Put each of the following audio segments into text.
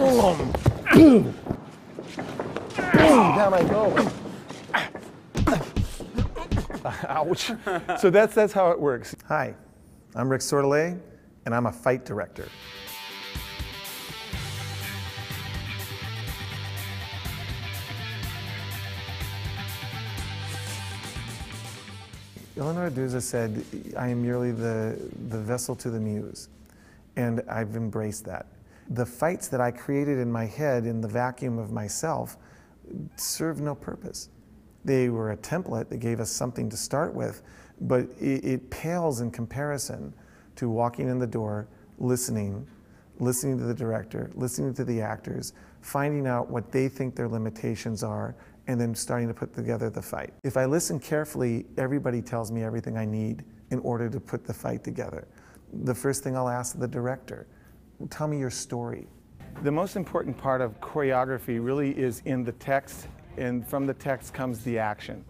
boom, boom, down I go. Ouch. So that's, that's how it works. Hi, I'm Rick Sordelet, and I'm a fight director. Eleanor Duse said, I am merely the, the vessel to the muse. And I've embraced that. The fights that I created in my head in the vacuum of myself serve no purpose. They were a template that gave us something to start with, but it, it pales in comparison to walking in the door, listening, listening to the director, listening to the actors, finding out what they think their limitations are, and then starting to put together the fight. If I listen carefully, everybody tells me everything I need in order to put the fight together. The first thing I'll ask the director, tell me your story. The most important part of choreography really is in the text, and from the text comes the action.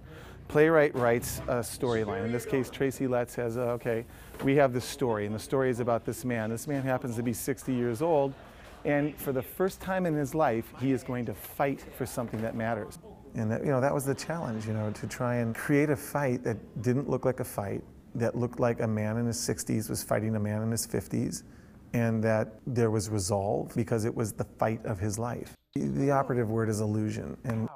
Playwright writes a storyline. In this case, Tracy Letts says, uh, okay, we have this story, and the story is about this man. This man happens to be 60 years old, and for the first time in his life, he is going to fight for something that matters. And that, you know, that was the challenge, you know, to try and create a fight that didn't look like a fight, that looked like a man in his 60s was fighting a man in his 50s, and that there was resolve because it was the fight of his life. The operative word is illusion. And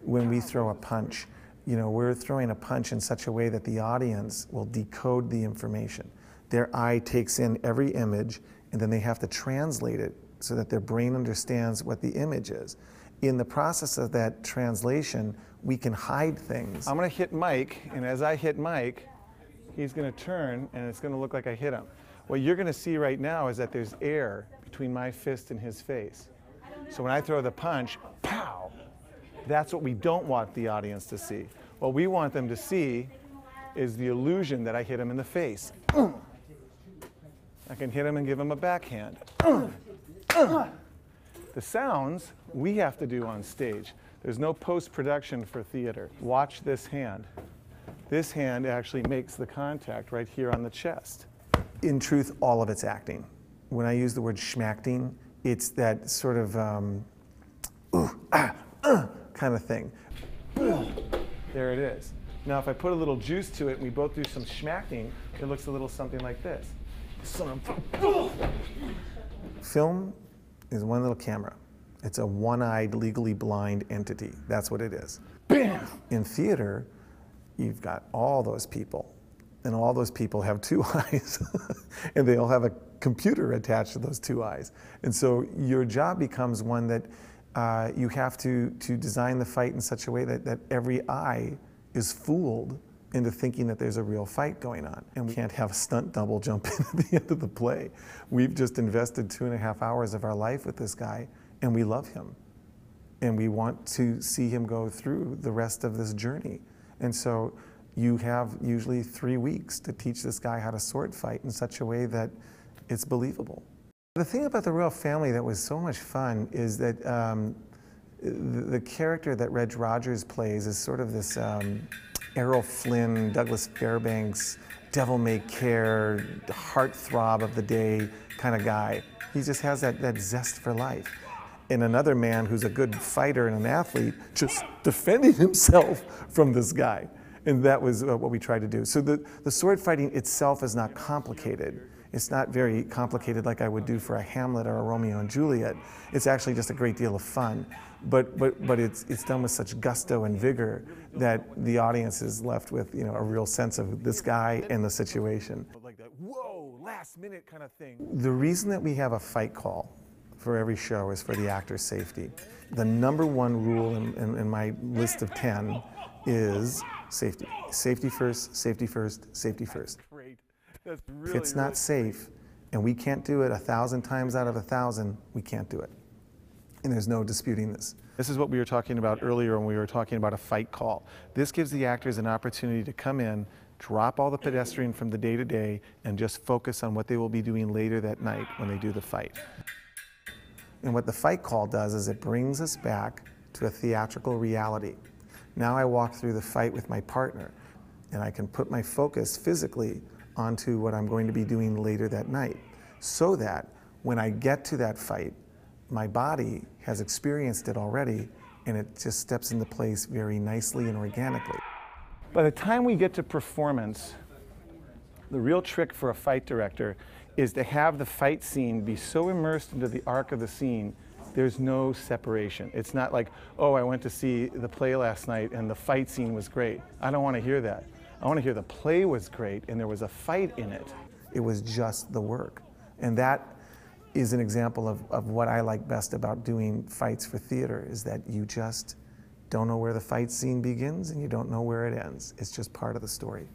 when we throw a punch, you know, we're throwing a punch in such a way that the audience will decode the information. Their eye takes in every image, and then they have to translate it so that their brain understands what the image is in the process of that translation, we can hide things. I'm going to hit Mike, and as I hit Mike, he's going to turn, and it's going to look like I hit him. What you're going to see right now is that there's air between my fist and his face. So when I throw the punch, pow! That's what we don't want the audience to see. What we want them to see is the illusion that I hit him in the face. I can hit him and give him a backhand. The sounds we have to do on stage. There's no post-production for theater. Watch this hand. This hand actually makes the contact right here on the chest. In truth, all of it's acting. When I use the word schmacting, it's that sort of um, ooh, ah, uh, kind of thing. There it is. Now, if I put a little juice to it and we both do some schmacking, it looks a little something like this. Film is one little camera. It's a one-eyed, legally blind entity. That's what it is. Bam! In theater, you've got all those people, and all those people have two eyes, and they all have a computer attached to those two eyes. And so your job becomes one that uh, you have to, to design the fight in such a way that, that every eye is fooled into thinking that there's a real fight going on. And we can't have a stunt double jump in at the end of the play. We've just invested two and a half hours of our life with this guy, and we love him. And we want to see him go through the rest of this journey. And so you have usually three weeks to teach this guy how to sword fight in such a way that it's believable. The thing about the royal family that was so much fun is that um, the, character that Reg Rogers plays is sort of this um, Errol Flynn, Douglas Fairbanks, devil may care, heartthrob of the day kind of guy. He just has that, that zest for life. And another man who's a good fighter and an athlete just defending himself from this guy. And that was uh, what we tried to do. So the, the sword fighting itself is not complicated. It's not very complicated like I would do for a Hamlet or a Romeo and Juliet. It's actually just a great deal of fun. But, but, but it's, it's done with such gusto and vigor that the audience is left with you know, a real sense of this guy and the situation. Like that, whoa, last minute kind of thing. The reason that we have a fight call for every show is for the actor's safety. The number one rule in, in, in my list of 10 is safety. Safety first, safety first, safety first. Great, that's Really, if it's not safe and we can't do it a thousand times out of a thousand, we can't do it. And there's no disputing this. This is what we were talking about earlier when we were talking about a fight call. This gives the actors an opportunity to come in, drop all the pedestrian from the day to day, and just focus on what they will be doing later that night when they do the fight. And what the fight call does is it brings us back to a theatrical reality. Now I walk through the fight with my partner, and I can put my focus physically onto what I'm going to be doing later that night so that when I get to that fight, my body has experienced it already, and it just steps into place very nicely and organically. By the time we get to performance, the real trick for a fight director is to have the fight scene be so immersed into the arc of the scene, there's no separation. It's not like, oh, I went to see the play last night and the fight scene was great. I don't want to hear that. I want to hear the play was great and there was a fight in it. It was just the work. And that is an example of, of what I like best about doing fights for theater is that you just don't know where the fight scene begins and you don't know where it ends. It's just part of the story.